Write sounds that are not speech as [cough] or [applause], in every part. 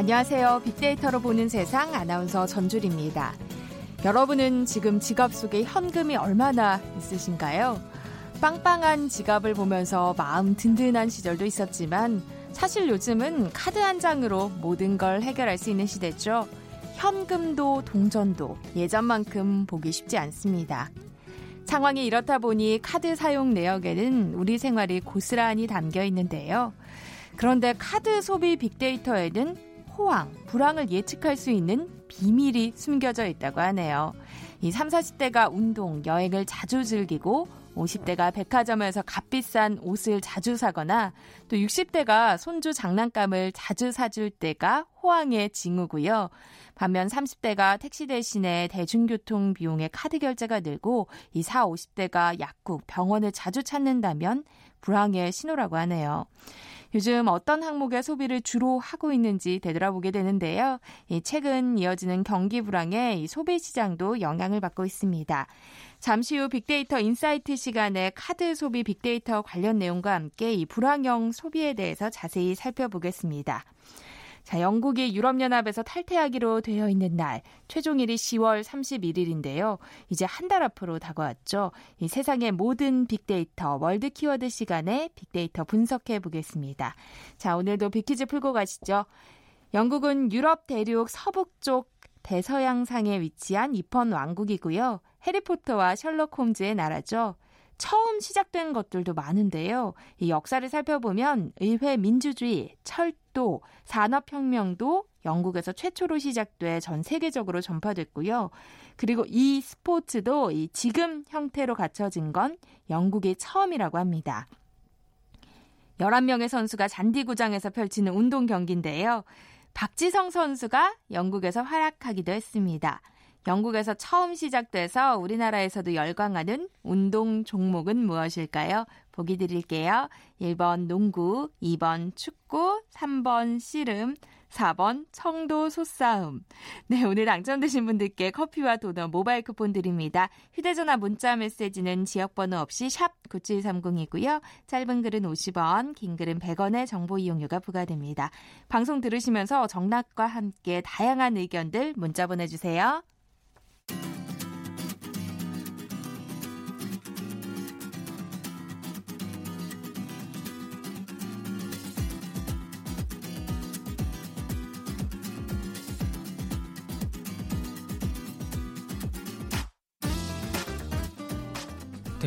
안녕하세요. 빅데이터로 보는 세상 아나운서 전주리입니다. 여러분은 지금 지갑 속에 현금이 얼마나 있으신가요? 빵빵한 지갑을 보면서 마음 든든한 시절도 있었지만 사실 요즘은 카드 한 장으로 모든 걸 해결할 수 있는 시대죠. 현금도 동전도 예전만큼 보기 쉽지 않습니다. 상황이 이렇다 보니 카드 사용 내역에는 우리 생활이 고스란히 담겨 있는데요. 그런데 카드 소비 빅데이터에는 호황, 불황을 예측할 수 있는 비밀이 숨겨져 있다고 하네요. 이 3, 40대가 운동, 여행을 자주 즐기고 50대가 백화점에서 값비싼 옷을 자주 사거나 또 60대가 손주 장난감을 자주 사줄 때가 호황의 징후고요. 반면 30대가 택시 대신에 대중교통 비용의 카드 결제가 늘고 이 4, 50대가 약국, 병원을 자주 찾는다면 불황의 신호라고 하네요. 요즘 어떤 항목의 소비를 주로 하고 있는지 되돌아보게 되는데요. 최근 이어지는 경기 불황에 소비 시장도 영향을 받고 있습니다. 잠시 후 빅데이터 insight 시간에 카드 소비 빅데이터 관련 내용과 함께 이 불황형 소비에 대해서 자세히 살펴보겠습니다. 자, 영국이 유럽연합에서 탈퇴하기로 되어 있는 날, 최종일이 10월 31일인데요. 이제 한 달 앞으로 다가왔죠. 이 세상의 모든 빅데이터, world 키워드 시간에 빅데이터 분석해 보겠습니다. 자, 오늘도 big 퀴즈 풀고 가시죠. 영국은 유럽 대륙 서북쪽 대서양상에 위치한 입헌 왕국이고요. 해리포터와 셜록 홈즈의 나라죠. 처음 시작된 것들도 많은데요. 이 역사를 살펴보면 의회 민주주의, 철도, 산업혁명도 영국에서 최초로 시작돼 전 세계적으로 전파됐고요. 그리고 이 스포츠도 이 지금 형태로 갖춰진 건 영국이 처음이라고 합니다. 11명의 선수가 잔디구장에서 펼치는 운동 경기인데요. 박지성 선수가 영국에서 활약하기도 했습니다. 영국에서 처음 시작돼서 우리나라에서도 열광하는 운동 종목은 무엇일까요? 보기 드릴게요. 1번 농구, 2번 축구, 3번 씨름, 4번 청도 소싸움. 네, 오늘 당첨되신 분들께 커피와 도넛 모바일 쿠폰 드립니다. 휴대전화 문자 메시지는 지역번호 없이 샵 9730이고요. 짧은 글은 50원, 긴 글은 100원의 정보 이용료가 부과됩니다. 방송 들으시면서 정답과 함께 다양한 의견들 문자 보내주세요.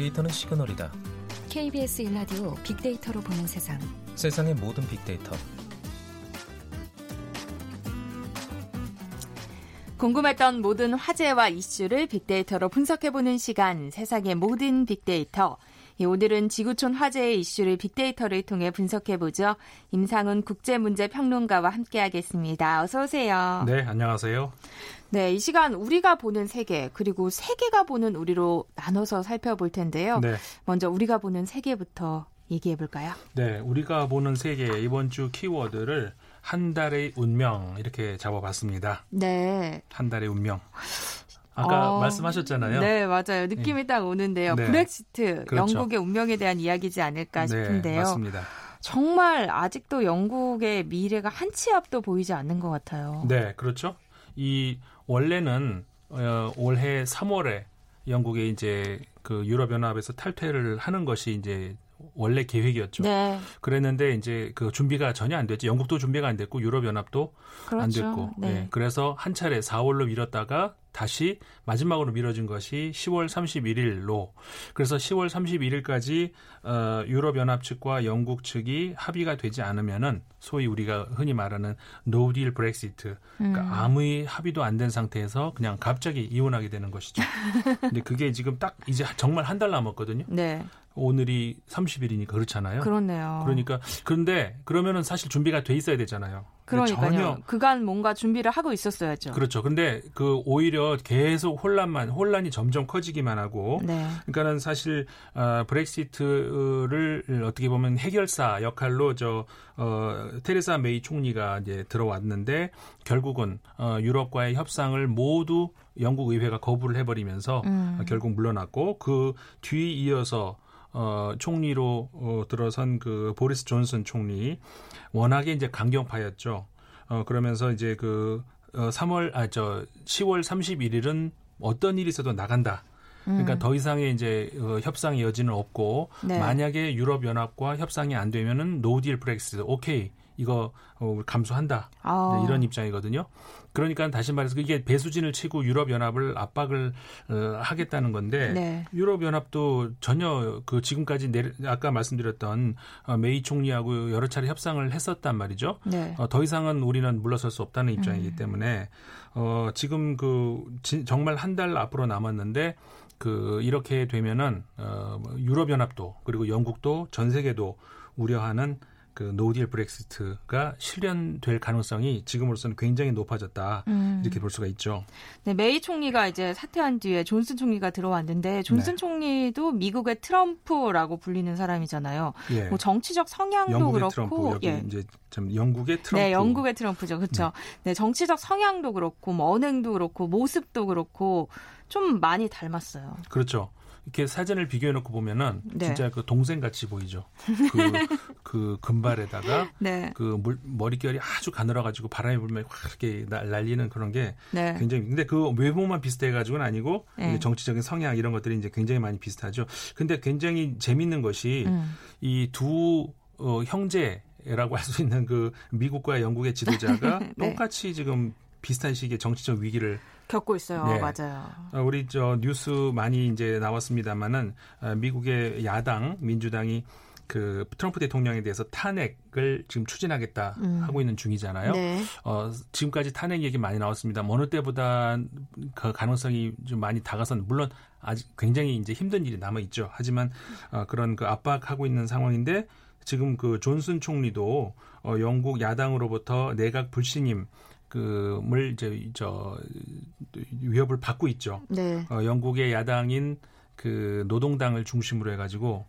데이터는 시그널이다. KBS 일라디오 빅데이터로 보는 세상. 세상의 모든 빅데이터. 궁금했던 모든 화제와 이슈를 빅데이터로 분석해보는 시간, 세상의 모든 빅데이터. 오늘은 지구촌 화제의 이슈를 빅데이터를 통해 분석해보죠. 임상훈 국제문제평론가와 함께하겠습니다. 어서 오세요. 네, 안녕하세요. 네, 이 시간 우리가 보는 세계 그리고 세계가 보는 우리로 나눠서 살펴볼 텐데요. 네. 먼저 우리가 보는 세계부터 얘기해 볼까요? 네, 우리가 보는 세계 이번 주 키워드를 한 달의 운명 이렇게 잡아봤습니다. 네. 한 달의 운명. 아까 어, 말씀하셨잖아요. 네, 맞아요. 느낌이 네. 딱 오는데요. 네. 브렉시트, 그렇죠. 영국의 운명에 대한 이야기지 않을까 네, 싶은데요. 네, 맞습니다. 정말 아직도 영국의 미래가 한 치 앞도 보이지 않는 것 같아요. 네, 그렇죠. 이 원래는 어, 올해 3월에 영국의 이제 그 유럽 연합에서 탈퇴를 하는 것이 이제 원래 계획이었죠. 네. 그랬는데 이제 그 준비가 전혀 안 됐죠. 영국도 준비가 안 됐고 유럽 연합도 그렇죠. 안 됐고. 네. 네. 그래서 한 차례 4월로 미뤘다가 다시 마지막으로 미뤄진 것이 10월 31일로 그래서 10월 31일까지 어, 유럽 연합 측과 영국 측이 합의가 되지 않으면은 소위 우리가 흔히 말하는 no deal 브렉시트 그러니까 음. 아무리 합의도 안 된 상태에서 그냥 갑자기 이혼하게 되는 것이죠. [laughs] 근데 그게 지금 딱 이제 정말 한 달 남았거든요. 네. 오늘이 30일이니까 그렇잖아요. 그렇네요. 그러니까 그런데 그러면은 사실 준비가 돼 있어야 되잖아요. 그러니까요. 전혀 그간 뭔가 준비를 하고 있었어야죠. 그렇죠. 근데 그 오히려 계속 혼란만 혼란이 점점 커지기만 하고 네. 그러니까는 사실 어, 브렉시트를 어떻게 보면 해결사 역할로 저 어, 테레사 메이 총리가 이제 들어왔는데 결국은 어, 유럽과의 협상을 모두 영국 의회가 거부를 해버리면서 음. 결국 물러났고 그 뒤 이어서 어, 총리로 어, 들어선 그 보리스 존슨 총리 워낙에 이제 강경파였죠. 어 그러면서 이제 그 어, 3월 아 저 10월 31일은 어떤 일이 있어도 나간다. 그러니까 음. 더 이상의 이제 어, 협상의 여지는 없고 네. 만약에 유럽 연합과 협상이 안 되면은 no deal 브렉시트 오케이 이거 어, 감수한다 아. 네, 이런 입장이거든요. 그러니까 다시 말해서 이게 배수진을 치고 유럽 연합을 압박을 어, 하겠다는 건데 네. 유럽 연합도 전혀 그 지금까지 내려, 아까 말씀드렸던 어, 메이 총리하고 여러 차례 협상을 했었단 말이죠. 네. 어, 더 이상은 우리는 물러설 수 없다는 입장이기 음. 때문에 어, 지금 그 지, 정말 한 달 앞으로 남았는데 그 이렇게 되면은 어, 유럽 연합도 그리고 영국도 전 세계도 우려하는 그 no deal 브렉시트가 실현될 가능성이 지금으로서는 굉장히 높아졌다 음. 이렇게 볼 수가 있죠. 네, 메이 총리가 이제 사퇴한 뒤에 존슨 총리가 들어왔는데 존슨 네. 총리도 미국의 트럼프라고 불리는 사람이잖아요. 예. 뭐 정치적 성향도 그렇고 예. 이제 좀 영국의 트럼프. 네, 영국의 트럼프죠, 그렇죠. 네. 네, 정치적 성향도 그렇고 뭐 언행도 그렇고 모습도 그렇고 좀 많이 닮았어요. 그렇죠. 이렇게 사진을 비교해 놓고 보면은 네. 진짜 그 동생 같이 보이죠. 그, [laughs] 그 금발에다가 네. 그 물, 머릿결이 아주 가늘어가지고 바람이 불면 확 이렇게 날리는 그런 게 네. 굉장히 근데 그 외모만 비슷해가지고는 아니고 네. 정치적인 성향 이런 것들이 이제 굉장히 많이 비슷하죠. 근데 굉장히 재밌는 것이 음. 이두 어, 형제라고 할 수 있는 그 미국과 영국의 지도자가 [laughs] 네. 똑같이 지금 비슷한 시기에 정치적 위기를 겪고 있어요. 네. 맞아요. 어, 우리 저 뉴스 많이 이제 나왔습니다만은 어, 미국의 야당 민주당이 그 트럼프 대통령에 대해서 탄핵을 지금 추진하겠다 음. 하고 있는 중이잖아요. 네. 어, 지금까지 탄핵 얘기 많이 나왔습니다. 어느 때보다 그 가능성이 좀 많이 다가선 물론 아직 굉장히 이제 힘든 일이 남아 있죠. 하지만 어, 그런 그 압박하고 있는 상황인데 지금 그 존슨 총리도 어, 영국 야당으로부터 내각 불신임 그을 이제 저 위협을 받고 있죠. 네. 어, 영국의 야당인 그 노동당을 중심으로 해가지고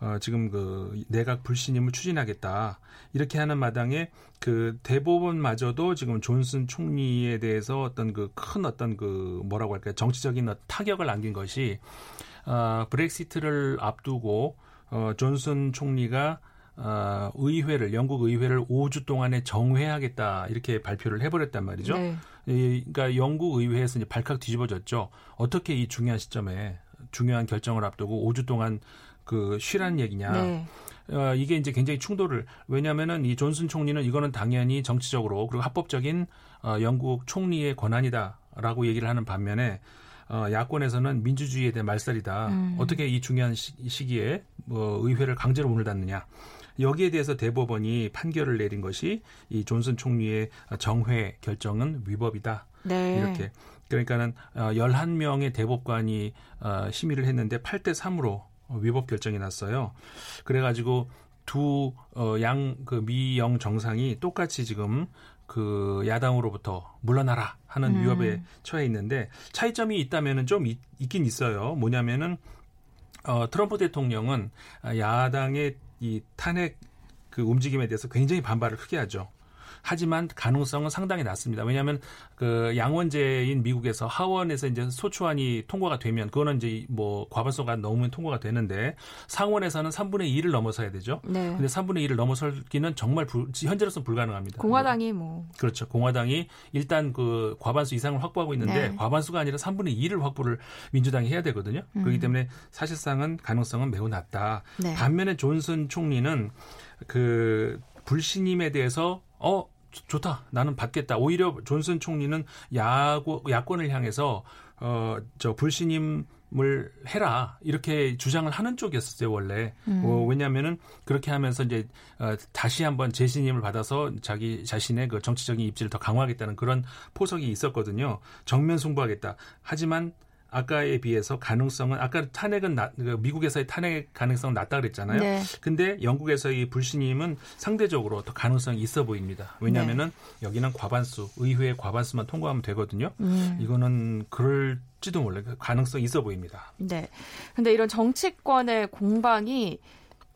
어, 지금 그 내각 불신임을 추진하겠다 이렇게 하는 마당에 그 대법원마저도 지금 존슨 총리에 대해서 어떤 그 큰 어떤 그 뭐라고 할까요 정치적인 타격을 남긴 것이 어, 브렉시트를 앞두고 어, 존슨 총리가 어, 의회를 영국 의회를 5주 동안에 정회하겠다 이렇게 발표를 해버렸단 말이죠. 네. 이, 그러니까 영국 의회에서 이제 발칵 뒤집어졌죠. 어떻게 이 중요한 시점에 중요한 결정을 앞두고 5주 동안 그 쉬란 얘기냐. 네. 어, 이게 이제 굉장히 충돌을 왜냐하면은 이 존슨 총리는 이거는 당연히 정치적으로 그리고 합법적인 어, 영국 총리의 권한이다라고 얘기를 하는 반면에 어, 야권에서는 민주주의에 대한 말살이다. 음. 어떻게 이 중요한 시, 시기에 뭐 의회를 강제로 문을 닫느냐. 여기에 대해서 대법원이 판결을 내린 것이 이 존슨 총리의 정회 결정은 위법이다. 네. 이렇게 그러니까는 11명의 어, 대법관이 어, 심의를 했는데 8대 3으로 위법 결정이 났어요. 그래 가지고 두양그 미영 정상이 똑같이 지금 그 야당으로부터 물러나라 하는 음. 위협에 처해 있는데 차이점이 있다면은 좀 있, 긴 있어요. 뭐냐면은 어, 트럼프 대통령은 야당의 이 탄핵 그 움직임에 대해서 굉장히 반발을 크게 하죠. 하지만 가능성은 상당히 낮습니다. 왜냐하면 그 양원제인 미국에서 하원에서 이제 소추안이 통과가 되면 그거는 이제 뭐 과반수가 넘으면 통과가 되는데 상원에서는 3분의 2를 넘어서야 되죠. 네. 근데 3분의 2를 넘어설기는 정말 불, 현재로서는 불가능합니다. 공화당이 뭐 그렇죠. 공화당이 일단 그 과반수 이상을 확보하고 있는데 네. 과반수가 아니라 3분의 2를 확보를 민주당이 해야 되거든요. 음. 그렇기 때문에 사실상은 가능성은 매우 낮다. 네. 반면에 존슨 총리는 그 불신임에 대해서 어 좋다. 나는 받겠다. 오히려 존슨 총리는 야구 야권을 향해서 어 저 불신임 을 해라. 이렇게 주장을 하는 쪽이었어요 원래. 음. 어, 왜냐하면은 그렇게 하면서 이제 어, 다시 한번 재신임을 받아서 자기 자신의 그 정치적인 입지를 더 강화하겠다는 그런 포석이 있었거든요. 정면 승부하겠다. 하지만 아까에 비해서 가능성은 아까 탄핵은 나, 그 미국에서의 탄핵 가능성은 낮다 그랬잖아요. 네. 근데 영국에서의 불신임은 상대적으로 더 가능성이 있어 보입니다. 왜냐하면은 네. 여기는 과반수 의회의 과반수만 통과하면 되거든요. 음. 이거는 그럴 지도 몰라요. 그 가능성이 있어 보입니다. 네. 근데 이런 정치권의 공방이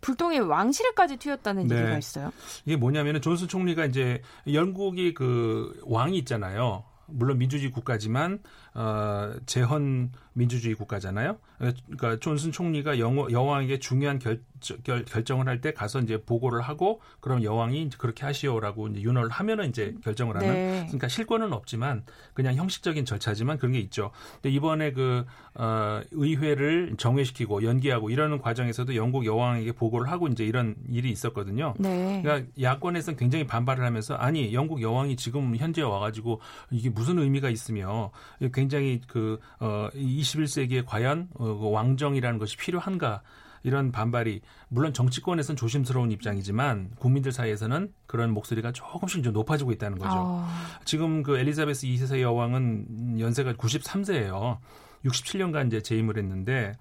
불통의 왕실에까지 튀었다는 네. 얘기가 있어요. 이게 뭐냐면은 존슨 총리가 이제 영국이 그 왕이 있잖아요. 물론 민주주의 국가지만 어, 재헌 민주주의 국가잖아요. 그러니까 존슨 총리가 영어, 여왕에게 중요한 결, 결, 결정을 할 때 가서 이제 보고를 하고 그럼 여왕이 그렇게 하시오라고 이제 윤허를 하면은 이제 결정을 하는. 네. 그러니까 실권은 없지만 그냥 형식적인 절차지만 그런 게 있죠. 근데 이번에 그 어, 의회를 정회시키고 연기하고 이러는 과정에서도 영국 여왕에게 보고를 하고 이제 이런 일이 있었거든요. 네. 그러니까 야권에서는 굉장히 반발을 하면서 아니 영국 여왕이 지금 현재 와가지고 이게 무슨 의미가 있으며 굉장히 그 어, 21세기에 과연 어, 그 왕정이라는 것이 필요한가 이런 반발이 물론 정치권에서는 조심스러운 입장이지만 국민들 사이에서는 그런 목소리가 조금씩 좀 높아지고 있다는 거죠. 어. 지금 그 엘리자베스 2세 여왕은 연세가 93세예요. 67년간 이제 재임을 했는데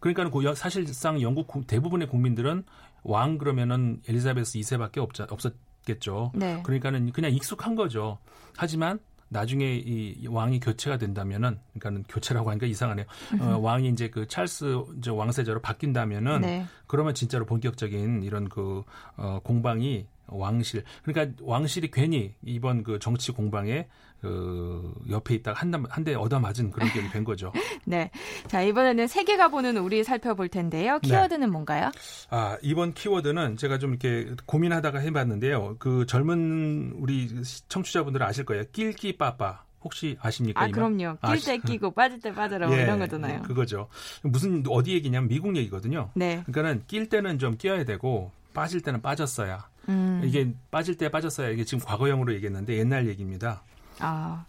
그러니까 는 사실상 영국 대부분의 국민들은 왕 그러면은 엘리자베스 2세밖에 없었겠죠. 네. 그러니까는 그냥 익숙한 거죠. 하지만 나중에 이 왕이 교체가 된다면은 그러니까는 교체라고 하니까 이상하네요. 어, 왕이 이제 그 찰스 왕세자로 바뀐다면은 네. 그러면 진짜로 본격적인 이런 그 어, 공방이 왕실 그러니까 왕실이 괜히 이번 그 정치 공방에 그 옆에 있다가 한대 한 얻어 맞은 그런 격이 된 거죠. [laughs] 네. 자, 이번에는 세계가 보는 우리 살펴볼 텐데요. 네. 키워드는 네. 뭔가요? 아, 이번 키워드는 제가 좀 이렇게 고민하다가 해 봤는데요. 그 젊은 우리 청취자분들은 아실 거예요. 낄끼 빠빠. 혹시 아십니까? 아, 그럼요. 낄때 끼고 빠질 때 빠져라 뭐 [laughs] 예, 이런 거잖아요. 그거죠. 무슨 어디 얘기냐면 미국 얘기거든요. 네. 그러니까는 낄 때는 좀 끼어야 되고 빠질 때는 빠졌어야. 음. 이게 빠질 때 빠졌어야 이게 지금 과거형으로 얘기했는데 옛날 얘기입니다. 아.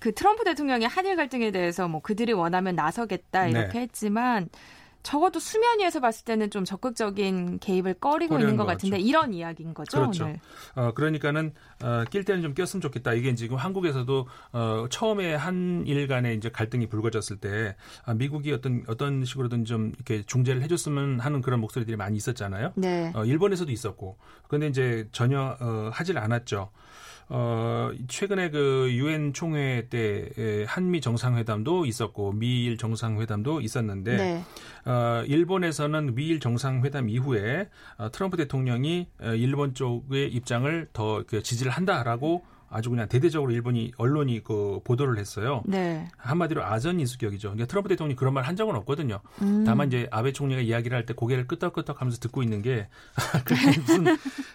그 트럼프 대통령이 한일 갈등에 대해서 뭐 그들이 원하면 나서겠다 이렇게 네. 했지만 적어도 수면 위에서 봤을 때는 좀 적극적인 개입을 꺼리고 있는 것, 것 같은데 같죠. 이런 이야기인 거죠. 그렇죠. 오늘. 어, 그러니까는 어, 낄 때는 좀 꼈으면 좋겠다. 이게 지금 한국에서도 어, 처음에 한일 간에 이제 갈등이 불거졌을 때 아, 미국이 어떤 어떤 식으로든 좀 이렇게 중재를 해줬으면 하는 그런 목소리들이 많이 있었잖아요. 네. 어, 일본에서도 있었고, 그런데 이제 전혀 어, 하질 않았죠. 어, 최근에 그 유엔 총회 때 한미 정상회담도 있었고 미일 정상회담도 있었는데 네. 어, 일본에서는 미일 정상회담 이후에 어, 트럼프 대통령이 어, 일본 쪽의 입장을 더그 지지를 한다라고 아주 그냥 대대적으로 일본이 언론이 그 보도를 했어요. 네. 한마디로 아전 인수격이죠. 그러니까 트럼프 대통령이 그런 말 한 적은 없거든요. 음. 다만 이제 아베 총리가 이야기를 할 때 고개를 끄덕끄덕하면서 듣고 있는 게 [laughs] 무슨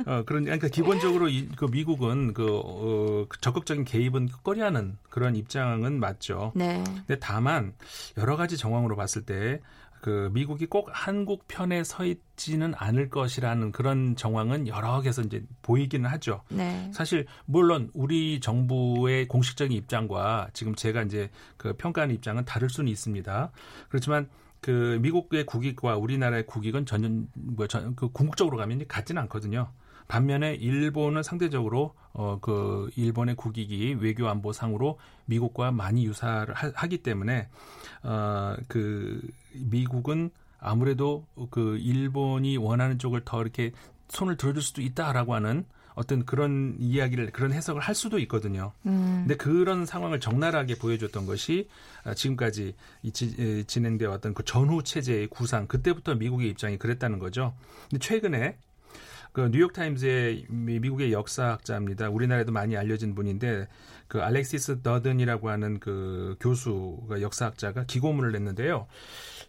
어 그런 그러니까 기본적으로 이, 그 미국은 그 어, 적극적인 개입은 꺼려하는 그런 입장은 맞죠. 네. 근데 다만 여러 가지 정황으로 봤을 때 그 미국이 꼭 한국 편에 서 있지는 않을 것이라는 그런 정황은 여러 개서 이제 보이기는 하죠. 네. 사실 물론 우리 정부의 공식적인 입장과 지금 제가 이제 그 평가하는 입장은 다를 수는 있습니다. 그렇지만 그 미국의 국익과 우리나라의 국익은 전혀 뭐그 궁극적으로 가면 같지는 않거든요. 반면에 일본은 상대적으로 어 그 일본의 국익이 외교 안보상으로 미국과 많이 유사를 하, 기 때문에 어그 미국은 아무래도 그 일본이 원하는 쪽을 더 이렇게 손을 들어줄 수도 있다라고 하는 어떤 그런 이야기를 그런 해석을 할 수도 있거든요. 음. 근데 그런 상황을 적나라하게 보여줬던 것이 아, 지금까지 지, 진행되어 왔던 그 전후 체제의 구상 그때부터 미국의 입장이 그랬다는 거죠. 근데 최근에 그 뉴욕 타임즈의 미국의 역사학자입니다. 우리나라에도 많이 알려진 분인데 그 알렉시스 더든이라고 하는 그 교수가 역사학자가 기고문을 냈는데요.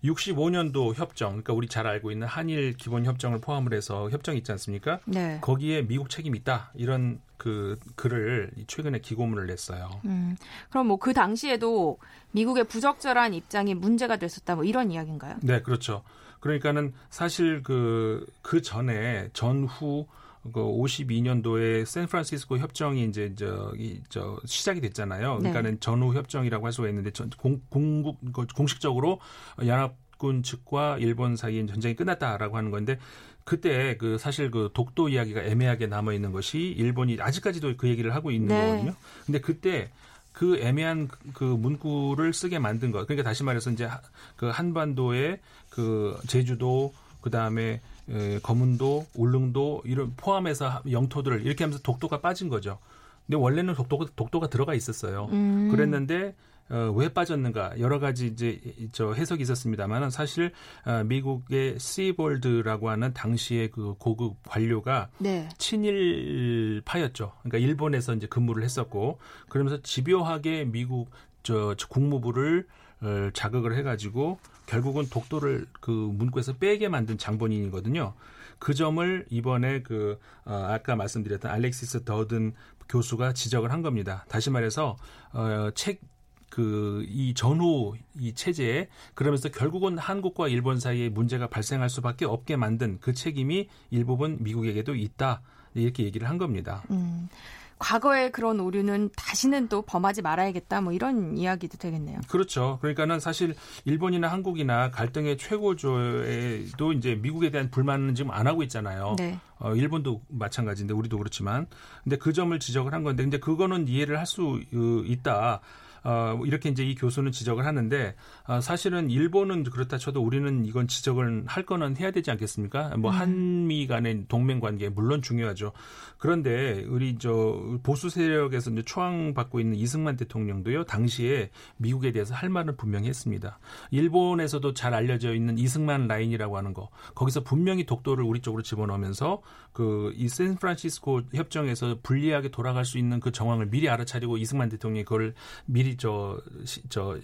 65년도 협정, 그러니까 우리 잘 알고 있는 한일 기본 협정을 포함을 해서 협정이 있지 않습니까? 네. 거기에 미국 책임이 있다. 이런 그 글을 최근에 기고문을 냈어요. 음, 그럼 뭐 그 당시에도 미국의 부적절한 입장이 문제가 됐었다. 뭐 이런 이야기인가요? 네, 그렇죠. 그러니까는 사실 그, 그 전에 전후 그 52년도에 샌프란시스코 협정이 이제 저기 저 시작이 됐잖아요. 네. 그러니까는 네. 전후 협정이라고 할 수가 있는데 전, 공, 공국 그 공식적으로 연합 군 측과 일본 사이에 전쟁이 끝났다라고 하는 건데 그때 그 사실 그 독도 이야기가 애매하게 남아 있는 것이 일본이 아직까지도 그 얘기를 하고 있는 네. 거거든요. 근데 그때 그 애매한 그 문구를 쓰게 만든 것. 그러니까 다시 말해서 이제 그 한반도의 그 제주도 그 다음에 에, 거문도, 울릉도 이런 포함해서 영토들을 이렇게 하면서 독도가 빠진 거죠. 근데 원래는 독도가 독도가 들어가 있었어요. 음. 그랬는데 어, 왜 빠졌는가 여러 가지 이제 저 해석이 있었습니다만은 사실 어, 미국의 시볼드라고 하는 당시의 그 고급 관료가 네. 친일파였죠. 그러니까 일본에서 이제 근무를 했었고 그러면서 집요하게 미국 저, 저 국무부를 어, 자극을 해가지고 결국은 독도를 그 문구에서 빼게 만든 장본인이거든요. 그 점을 이번에 그 어, 아까 말씀드렸던 알렉시스 더든 교수가 지적을 한 겁니다. 다시 말해서 어, 책 그 이 전후 이 체제에 그러면서 결국은 한국과 일본 사이에 문제가 발생할 수밖에 없게 만든 그 책임이 일부분 미국에게도 있다 이렇게 얘기를 한 겁니다. 음. 과거의 그런 오류는 다시는 또 범하지 말아야겠다 뭐 이런 이야기도 되겠네요. 그렇죠. 그러니까는 사실 일본이나 한국이나 갈등의 최고조에도 이제 미국에 대한 불만은 지금 안 하고 있잖아요. 네. 어, 일본도 마찬가지인데 우리도 그렇지만 근데 그 점을 지적을 한 건데 근데 그거는 이해를 할 수 있다. 어, 이렇게 이제 이 교수는 지적을 하는데 어, 사실은 일본은 그렇다 쳐도 우리는 이건 지적을 할 거는 해야 되지 않겠습니까? 뭐 음. 한미 간의 동맹 관계 물론 중요하죠. 그런데 우리 저 보수 세력에서 이제 초항받고 있는 이승만 대통령도요 당시에 미국에 대해서 할 말은 분명히 했습니다. 일본에서도 잘 알려져 있는 이승만 라인이라고 하는 거 거기서 분명히 독도를 우리 쪽으로 집어넣으면서 그 이 샌프란시스코 협정에서 불리하게 돌아갈 수 있는 그 정황을 미리 알아차리고 이승만 대통령이 그걸 미리 저, 저,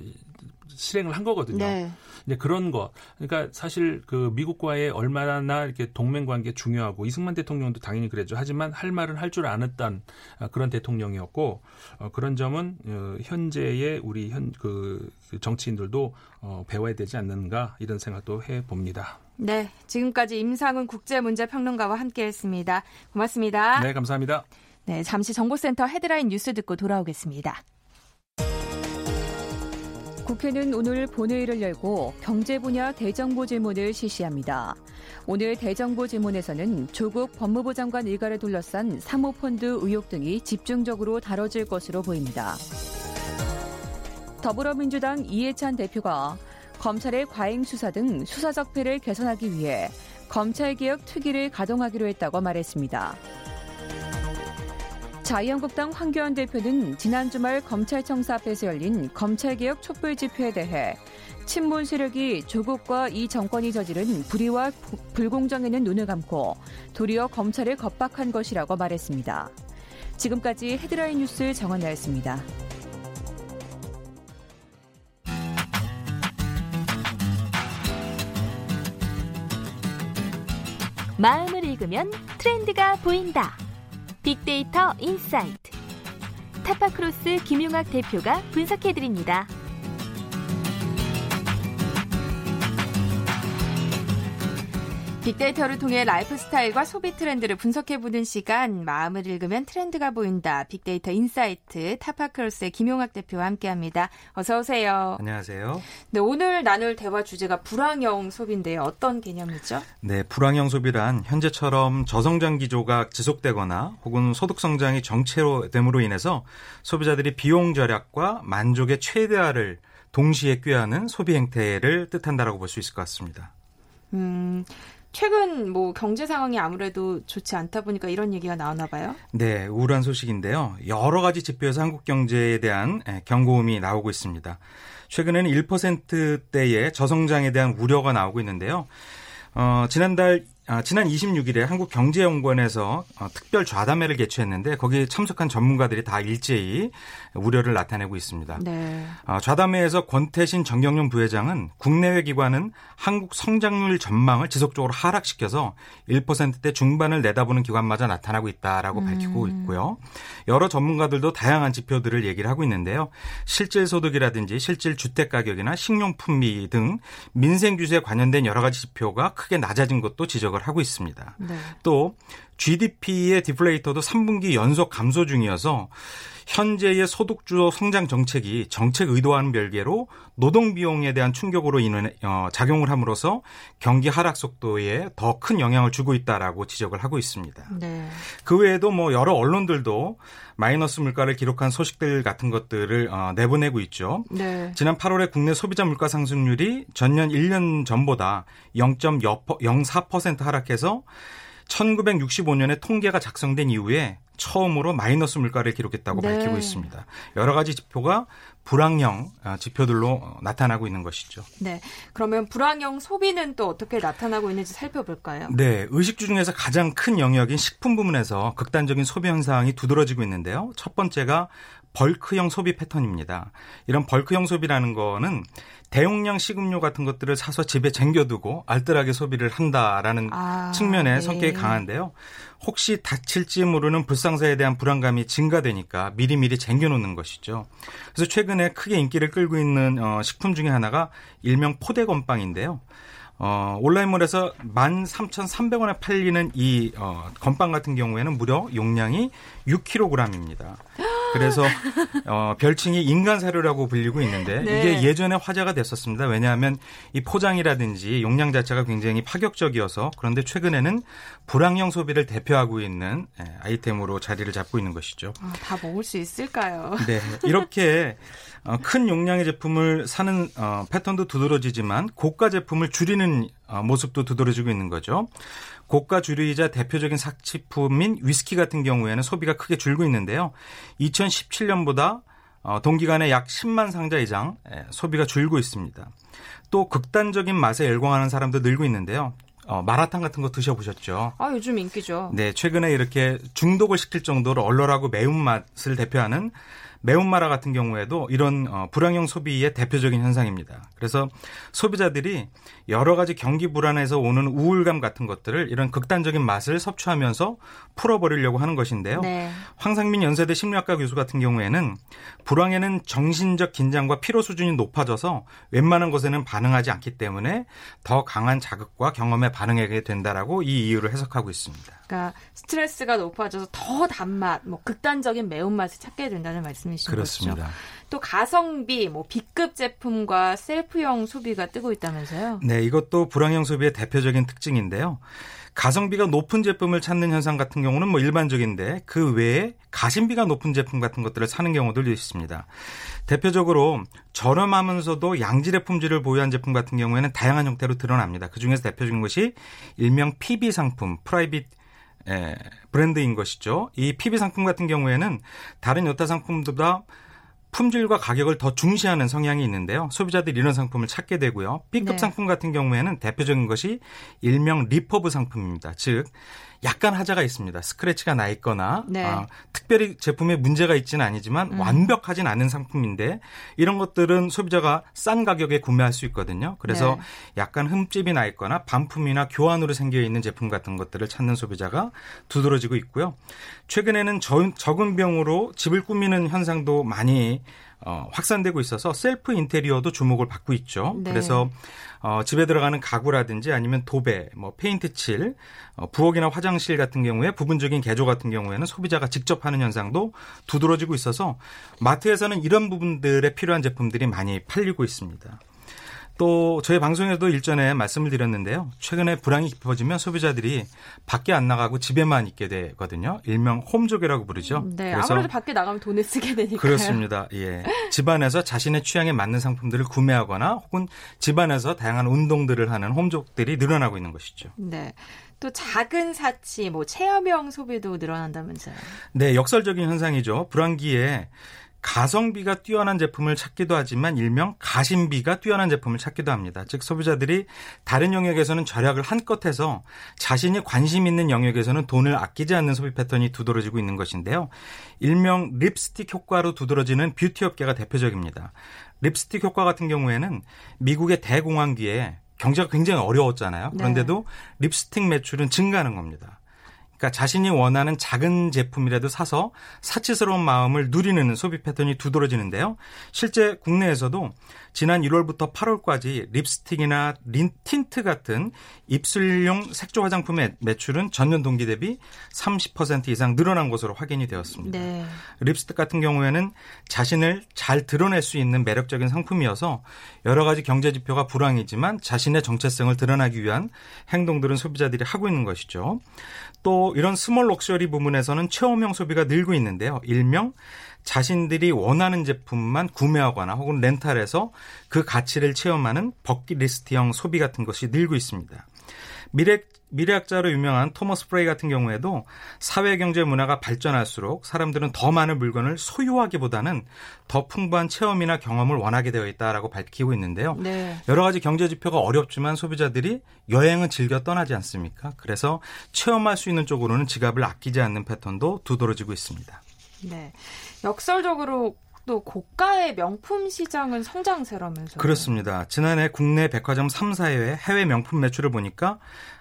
실행을 한 거거든요. 네. 이제 그런 거. 그러니까 사실 그 미국과의 얼마나 이렇게 동맹 관계 중요하고 이승만 대통령도 당연히 그랬죠. 하지만 할 말은 할 줄 아았던 그런 대통령이었고 어, 그런 점은 어, 현재의 우리 현 그 정치인들도 어, 배워야 되지 않는가 이런 생각도 해 봅니다. 네, 지금까지 임상훈 국제문제평론가와 함께했습니다. 고맙습니다. 네, 감사합니다. 네, 잠시 정보센터 헤드라인 뉴스 듣고 돌아오겠습니다. 국회는 오늘 본회의를 열고 경제 분야 대정부 질문을 실시합니다. 오늘 대정부 질문에서는 조국 법무부 장관 일가를 둘러싼 사모펀드 의혹 등이 집중적으로 다뤄질 것으로 보입니다. 더불어민주당 이해찬 대표가 검찰의 과잉 수사 등 수사 적폐를 개선하기 위해 검찰개혁 특위를 가동하기로 했다고 말했습니다. 자유한국당 황교안 대표는 지난 주말 검찰청사 앞에서 열린 검찰개혁 촛불 집회에 대해 친문 세력이 조국과 이 정권이 저지른 불의와 불공정에는 눈을 감고 도리어 검찰을 겁박한 것이라고 말했습니다. 지금까지 헤드라인 뉴스 정원 나였습니다. 마음을 읽으면 트렌드가 보인다. 빅데이터 insight. 타파크로스 김용학 대표가 분석해드립니다. 빅데이터를 통해 라이프 스타일과 소비 트렌드를 분석해보는 시간, 마음을 읽으면 트렌드가 보인다. 빅데이터 insight 타파크로스의 김용학 대표와 함께합니다. 어서 오세요. 안녕하세요. 네, 오늘 나눌 대화 주제가 불황형 소비인데요. 어떤 개념이죠? 네, 불황형 소비란 현재처럼 저성장 기조가 지속되거나 혹은 소득 성장이 정체로 됨으로 인해서 소비자들이 비용 절약과 만족의 최대화를 동시에 꾀하는 소비 행태를 뜻한다라고 볼 수 있을 것 같습니다. 음, 최근 뭐 경제 상황이 아무래도 좋지 않다 보니까 이런 얘기가 나오나 봐요. 네, 우울한 소식인데요. 여러 가지 지표에서 한국 경제에 대한 예, 경고음이 나오고 있습니다. 최근에는 1%대의 저성장에 대한 우려가 나오고 있는데요. 어, 지난달 아, 지난 26일에 한국경제연구원에서 어, 특별 좌담회를 개최했는데 거기에 참석한 전문가들이 다 일제히 우려를 나타내고 있습니다. 네. 어, 좌담회에서 권태신 정경련 부회장은 국내외 기관은 한국 성장률 전망을 지속적으로 하락시켜서 1%대 중반을 내다보는 기관마저 나타나고 있다라고 음. 밝히고 있고요. 여러 전문가들도 다양한 지표들을 얘기를 하고 있는데요. 실질 소득이라든지 실질 주택 가격이나 식료품비 등 민생 규제에 관련된 여러 가지 지표가 크게 낮아진 것도 지적을 지적을 하고 있습니다. 네. 또 GDP의 디플레이터도 3분기 연속 감소 중이어서 현재의 소득주도 성장 정책이 정책 의도와는 별개로 노동 비용에 대한 충격으로 인해 어, 작용을 함으로써 경기 하락 속도에 더 큰 영향을 주고 있다라고 지적을 하고 있습니다. 네. 그 외에도 뭐 여러 언론들도 마이너스 물가를 기록한 소식들 같은 것들을 어, 내보내고 있죠. 네. 지난 8월에 국내 소비자 물가 상승률이 전년 1년 전보다 0.04% 하락해서 1965년에 통계가 작성된 이후에 처음으로 마이너스 물가를 기록했다고 네. 밝히고 있습니다. 여러 가지 지표가 불황형 어, 지표들로 나타나고 있는 것이죠. 네. 그러면 불황형 소비는 또 어떻게 나타나고 있는지 살펴볼까요? 네. 의식주 중에서 가장 큰 영역인 식품 부문에서 극단적인 소비 현상이 두드러지고 있는데요. 첫 번째가 벌크형 소비 패턴입니다. 이런 벌크형 소비라는 거는 대용량 식음료 같은 것들을 사서 집에 쟁겨두고 알뜰하게 소비를 한다라는 아, 측면의 네. 성격이 강한데요. 혹시 다칠지 모르는 불상사에 대한 불안감이 증가되니까 미리미리 쟁겨놓는 것이죠. 그래서 최근에 크게 인기를 끌고 있는 어, 식품 중에 하나가 일명 포대 건빵인데요. 어, 온라인몰에서 13,300원에 팔리는 이 어, 건빵 같은 경우에는 무려 용량이 6kg입니다. 그래서 어, 별칭이 인간 사료라고 불리고 있는데 네. 이게 예전에 화제가 됐었습니다. 왜냐하면 이 포장이라든지 용량 자체가 굉장히 파격적이어서 그런데 최근에는 불황형 소비를 대표하고 있는 예, 아이템으로 자리를 잡고 있는 것이죠. 아, 다 먹을 수 있을까요? 네, 이렇게 어, 큰 용량의 제품을 사는 어, 패턴도 두드러지지만 고가 제품을 줄이는 어, 모습도 두드러지고 있는 거죠. 고가 주류이자 대표적인 사치품인 위스키 같은 경우에는 소비가 크게 줄고 있는데요. 2017년보다 어, 동기간에 약 10만 상자 이상 예, 소비가 줄고 있습니다. 또 극단적인 맛에 열광하는 사람도 늘고 있는데요. 어, 마라탕 같은 거 드셔보셨죠? 아, 요즘 인기죠. 네, 최근에 이렇게 중독을 시킬 정도로 얼얼하고 매운맛을 대표하는 매운마라 같은 경우에도 이런 어, 불황형 소비의 대표적인 현상입니다. 그래서 소비자들이 여러 가지 경기 불안에서 오는 우울감 같은 것들을 이런 극단적인 맛을 섭취하면서 풀어버리려고 하는 것인데요. 네. 황상민 연세대 심리학과 교수 같은 경우에는 불황에는 정신적 긴장과 피로 수준이 높아져서 웬만한 것에는 반응하지 않기 때문에 더 강한 자극과 경험에 반응하게 된다라고 이 이유를 해석하고 있습니다. 그러니까 스트레스가 높아져서 더 단맛, 뭐 극단적인 매운맛을 찾게 된다는 말씀이 신 그렇습니다. 거죠. 또 가성비, 뭐 B급 제품과 셀프형 소비가 뜨고 있다면서요? 네, 이것도 불황형 소비의 대표적인 특징인데요. 가성비가 높은 제품을 찾는 현상 같은 경우는 뭐 일반적인데 그 외에 가심비가 높은 제품 같은 것들을 사는 경우들도 있습니다. 대표적으로 저렴하면서도 양질의 품질을 보유한 제품 같은 경우에는 다양한 형태로 드러납니다. 그 중에서 대표적인 것이 일명 PB 상품, private 예, 브랜드인 것이죠. 이 PB 상품 같은 경우에는 다른 여타 상품보다 품질과 가격을 더 중시하는 성향이 있는데요. 소비자들이 이런 상품을 찾게 되고요. B급 네. 상품 같은 경우에는 대표적인 것이 일명 리퍼브 상품입니다. 즉 약간 하자가 있습니다. 스크래치가 나 있거나 네. 아, 특별히 제품에 문제가 있지는 아니지만 음. 완벽하진 않은 상품인데 이런 것들은 소비자가 싼 가격에 구매할 수 있거든요. 그래서 네. 약간 흠집이 나 있거나 반품이나 교환으로 생겨 있는 제품 같은 것들을 찾는 소비자가 두드러지고 있고요. 최근에는 적은 비용으로 집을 꾸미는 현상도 많이 어, 확산되고 있어서 셀프 인테리어도 주목을 받고 있죠. 네. 그래서 어, 집에 들어가는 가구라든지 아니면 도배, 뭐 페인트 칠, 어, 부엌이나 화장실 같은 경우에 부분적인 개조 같은 경우에는 소비자가 직접 하는 현상도 두드러지고 있어서 마트에서는 이런 부분들에 필요한 제품들이 많이 팔리고 있습니다. 또 저희 방송에도 일전에 말씀을 드렸는데요. 최근에 불황이 깊어지면 소비자들이 밖에 안 나가고 집에만 있게 되거든요. 일명 홈족이라고 부르죠. 네, 그래서 아무래도 밖에 나가면 돈을 쓰게 되니까 그렇습니다. 예. 집안에서 자신의 취향에 맞는 상품들을 구매하거나 혹은 집안에서 다양한 운동들을 하는 홈족들이 늘어나고 있는 것이죠. 네. 또 작은 사치, 뭐 체험형 소비도 늘어난다면서요? 네, 역설적인 현상이죠. 불황기에 가성비가 뛰어난 제품을 찾기도 하지만 일명 가심비가 뛰어난 제품을 찾기도 합니다. 즉 소비자들이 다른 영역에서는 절약을 한껏 해서 자신이 관심 있는 영역에서는 돈을 아끼지 않는 소비 패턴이 두드러지고 있는 것인데요. 일명 립스틱 효과로 두드러지는 뷰티 업계가 대표적입니다. 립스틱 효과 같은 경우에는 미국의 대공황기에 경제가 굉장히 어려웠잖아요. 네. 그런데도 네. 립스틱 매출은 증가하는 겁니다. 그러니까 자신이 원하는 작은 제품이라도 사서 사치스러운 마음을 누리는 소비 패턴이 두드러지는데요. 실제 국내에서도 지난 1월부터 8월까지 립스틱이나 립 틴트 같은 입술용 색조 화장품의 매출은 전년 동기 대비 30% 이상 늘어난 것으로 확인이 되었습니다. 네. 립스틱 같은 경우에는 자신을 잘 드러낼 수 있는 매력적인 상품이어서 여러 가지 경제 지표가 불황이지만 자신의 정체성을 드러나기 위한 행동들은 소비자들이 하고 있는 것이죠. 또 이런 small luxury 부문에서는 체험형 소비가 늘고 있는데요. 일명 자신들이 원하는 제품만 구매하거나 혹은 렌탈해서 그 가치를 체험하는 버킷리스트형 소비 같은 것이 늘고 있습니다. 미래 미래학자로 유명한 토머스 프레이 같은 경우에도 사회 경제 문화가 발전할수록 사람들은 더 많은 물건을 소유하기보다는 더 풍부한 체험이나 경험을 원하게 되어 있다라고 밝히고 있는데요. 네. 여러 가지 경제 지표가 어렵지만 소비자들이 여행은 즐겨 떠나지 않습니까? 그래서 체험할 수 있는 쪽으로는 지갑을 아끼지 않는 패턴도 두드러지고 있습니다. 네. 역설적으로 또 고가의 명품 시장은 성장세라면서요. 그렇습니다. 지난해 국내 백화점 3사의 해외 명품 매출을 보니까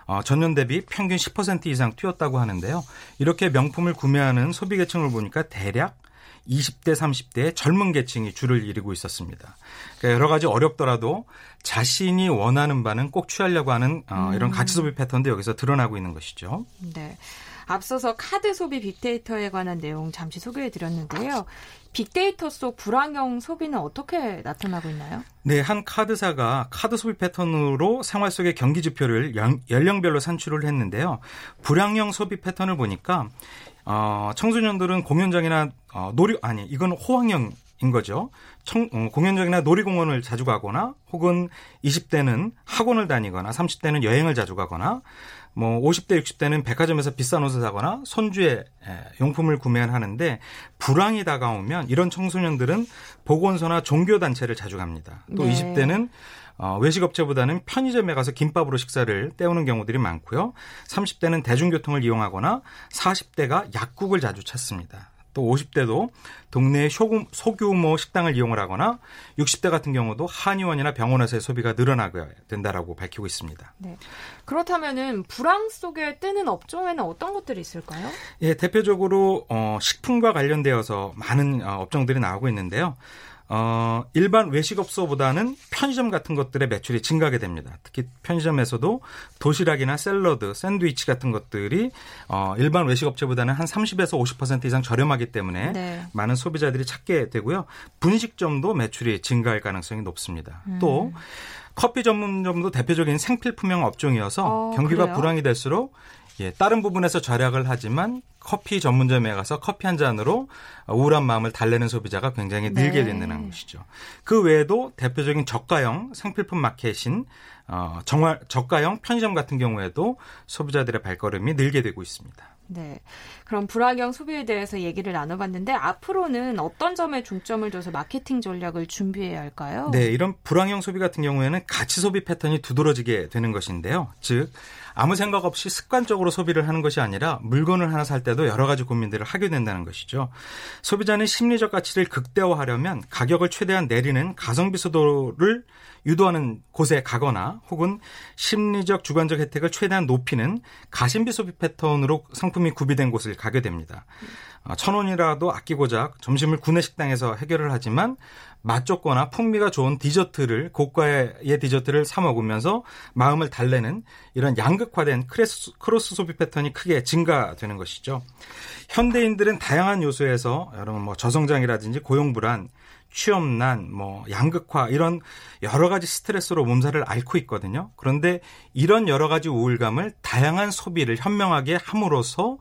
어, 전년 대비 평균 10% 이상 뛰었다고 하는데요. 이렇게 명품을 구매하는 소비 계층을 보니까 대략 20대, 30대의 젊은 계층이 줄을 이루고 있었습니다. 그러니까 여러 가지 어렵더라도 자신이 원하는 바는 꼭 취하려고 하는 어, 이런 음. 가치 소비 패턴도 여기서 드러나고 있는 것이죠. 네. 앞서서 카드 소비 빅데이터에 관한 내용 잠시 소개해 드렸는데요. 빅데이터 속 불황형 소비는 어떻게 나타나고 있나요? 네, 한 카드사가 카드 소비 패턴으로 생활 속의 경기 지표를 연령별로 산출을 했는데요. 불황형 소비 패턴을 보니까 어, 청소년들은 공연장이나 어, 놀이 아니 이건 호황형 인 거죠. 청, 어, 공연장이나 놀이공원을 자주 가거나 혹은 20대는 학원을 다니거나 30대는 여행을 자주 가거나 뭐 50대 60대는 백화점에서 비싼 옷을 사거나 손주의 용품을 구매를 하는데 불황이 다가오면 이런 청소년들은 보건소나 종교 단체를 자주 갑니다. 또 네. 20대는 어, 외식업체보다는 편의점에 가서 김밥으로 식사를 때우는 경우들이 많고요. 30대는 대중교통을 이용하거나 40대가 약국을 자주 찾습니다. 또 50대도 동네 소규모 식당을 이용을 하거나 60대 같은 경우도 한의원이나 병원에서의 소비가 늘어나게 된다라고 밝히고 있습니다. 네. 그렇다면은 불황 속에 뜨는 업종에는 어떤 것들이 있을까요? 예, 대표적으로 어, 식품과 관련되어서 많은 어, 업종들이 나오고 있는데요. 어, 일반 외식업소보다는 편의점 같은 것들의 매출이 증가하게 됩니다. 특히 편의점에서도 도시락이나 샐러드, 샌드위치 같은 것들이 어, 일반 외식업체보다는 한 30에서 50% 이상 저렴하기 때문에 네. 많은 소비자들이 찾게 되고요. 분식점도 매출이 증가할 가능성이 높습니다. 음. 또 커피 전문점도 대표적인 생필품형 업종이어서 어, 경기가 그래요? 불황이 될수록 예, 다른 부분에서 절약을 하지만 커피 전문점에 가서 커피 한 잔으로 우울한 마음을 달래는 소비자가 굉장히 늘게 네. 된다는 것이죠. 그 외에도 대표적인 저가형 생필품 마켓인 어, 정말 저가형 편의점 같은 경우에도 소비자들의 발걸음이 늘게 되고 있습니다. 네. 그럼 불황형 소비에 대해서 얘기를 나눠봤는데 앞으로는 어떤 점에 중점을 둬서 마케팅 전략을 준비해야 할까요? 네, 이런 불황형 소비 같은 경우에는 가치 소비 패턴이 두드러지게 되는 것인데요. 즉 아무 생각 없이 습관적으로 소비를 하는 것이 아니라 물건을 하나 살 때도 여러 가지 고민들을 하게 된다는 것이죠. 소비자는 심리적 가치를 극대화하려면 가격을 최대한 내리는 가성비 수도를 유도하는 곳에 가거나 혹은 심리적 주관적 혜택을 최대한 높이는 가심비 소비 패턴으로 상품이 구비된 곳을 가게 됩니다. 어, 천 원이라도 아끼고자 점심을 구내 식당에서 해결을 하지만 맛 좋거나 풍미가 좋은 디저트를 고가의 디저트를 사 먹으면서 마음을 달래는 이런 양극화된 크레스, 크로스 소비 패턴이 크게 증가되는 것이죠. 현대인들은 다양한 요소에서 여러분 뭐 저성장이라든지 고용 불안, 취업난, 뭐 양극화 이런 여러 가지 스트레스로 몸살을 앓고 있거든요. 그런데 이런 여러 가지 우울감을 다양한 소비를 현명하게 함으로써 어,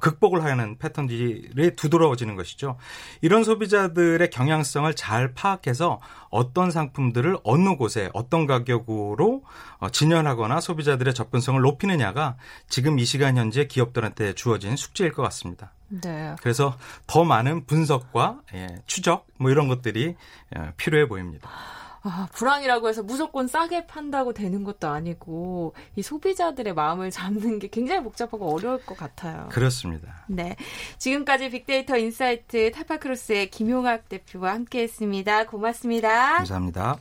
극복을 하는 패턴들이 두드러워지는 것이죠. 이런 소비자들의 경향성을 잘 파악해서 어떤 상품들을 어느 곳에 어떤 가격으로 어, 진열하거나 소비자들의 접근성을 높이느냐가 지금 이 시간 현재 기업들한테 주어진 숙제일 것 같습니다. 네. 그래서 더 많은 분석과 예, 추적 뭐 이런 것들이 예, 필요해 보입니다. 아, 불황이라고 해서 무조건 싸게 판다고 되는 것도 아니고 이 소비자들의 마음을 잡는 게 굉장히 복잡하고 어려울 것 같아요. 그렇습니다. 네. 지금까지 빅데이터 insight 타파크로스의 김용학 대표와 함께 했습니다. 고맙습니다. 감사합니다.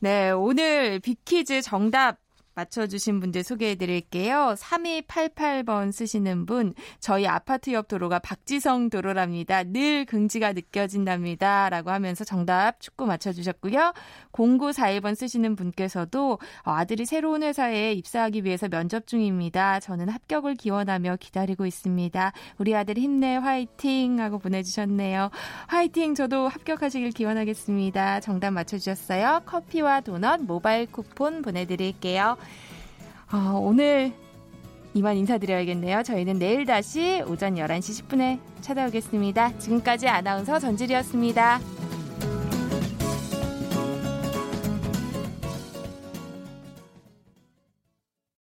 네, 오늘 빅퀴즈 정답 맞춰주신 분들 소개해 드릴게요. 3288번 쓰시는 분, 저희 아파트 옆 도로가 박지성 도로랍니다. 늘 긍지가 느껴진답니다. 라고 하면서 정답 축구 맞춰주셨고요. 0941번 쓰시는 분께서도 어, 아들이 새로운 회사에 입사하기 위해서 면접 중입니다. 저는 합격을 기원하며 기다리고 있습니다. 우리 아들 힘내 화이팅 하고 보내주셨네요. 화이팅 저도 합격하시길 기원하겠습니다. 정답 맞춰주셨어요. 커피와 도넛 모바일 쿠폰 보내드릴게요. 어, 오늘 이만 인사드려야겠네요. 저희는 내일 다시 오전 11시 10분에 찾아오겠습니다. 지금까지 아나운서 전지리였습니다.